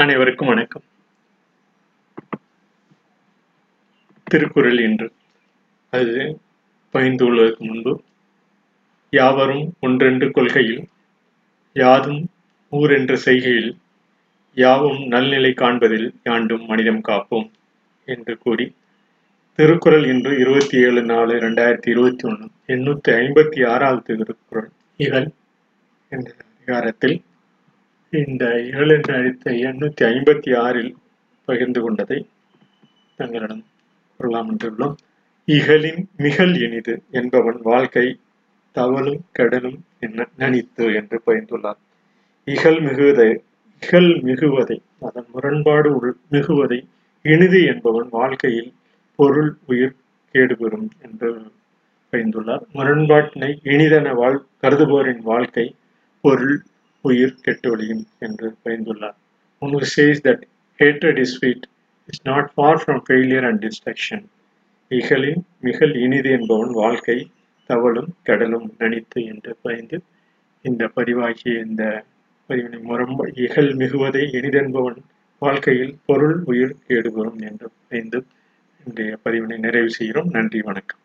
அனைவருக்கும் வணக்கம். திருக்குறள் என்று. அது பயந்து கொள்வதற்கு முன்பு யாவரும் ஒன்றென்று கொள்கையில் யாதும் ஊரென்ற செய்கையில் யாவும் நல்நிலை காண்பதில் யாண்டும் மனிதம் காப்போம் என்று கூறி திருக்குறள் இன்று இருபத்தி ஏழு நாலு ரெண்டாயிரத்தி இருபத்தி ஒன்று எண்ணூத்தி ஐம்பத்தி ஆறாவது திருக்குறள். இகழ் என்ற அதிகாரத்தில் இந்த இகழ் என்று எண்ணூத்தி ஐம்பத்தி ஆறில் பகிர்ந்து கொண்டதை தங்களிடம் கொள்ளலாம் என்றுள்ளோம் இகலின் மிகல் இனிது என்பவன் வாழ்க்கை தவளும் கடலும் என்ன நனித்து என்று பகிர்ந்துள்ளார் இகல் மிகுவதை இகல் மிகுவதை அதன் முரண்பாடு உள் மிகுவதை இனிது என்பவன் வாழ்க்கையில் பொருள் உயிர் கேடுபெறும் என்று பயந்துள்ளார். முரண்பாட்டினை இனிதென வாழ் கருதுபவரின் வாழ்க்கை பொருள் உயிர் கெட்டொழியும் என்று பயந்துள்ளார். One who says that hatred is sweet is not far from failure and destruction. இகலின் மிகல் இனிது என்பவன் வாழ்க்கை தவளும் கடலும் நனித்து என்று பயந்து இந்த பதிவாகிய இந்த பதிவினை முரம்ப இகல் மிகுவதை இனிதென்பவன் வாழ்க்கையில் பொருள் உயிர் கேடுபெறும் என்று பயந்து இன்றைய பதிவினை நிறைவு செய்கிறோம். நன்றி வணக்கம்.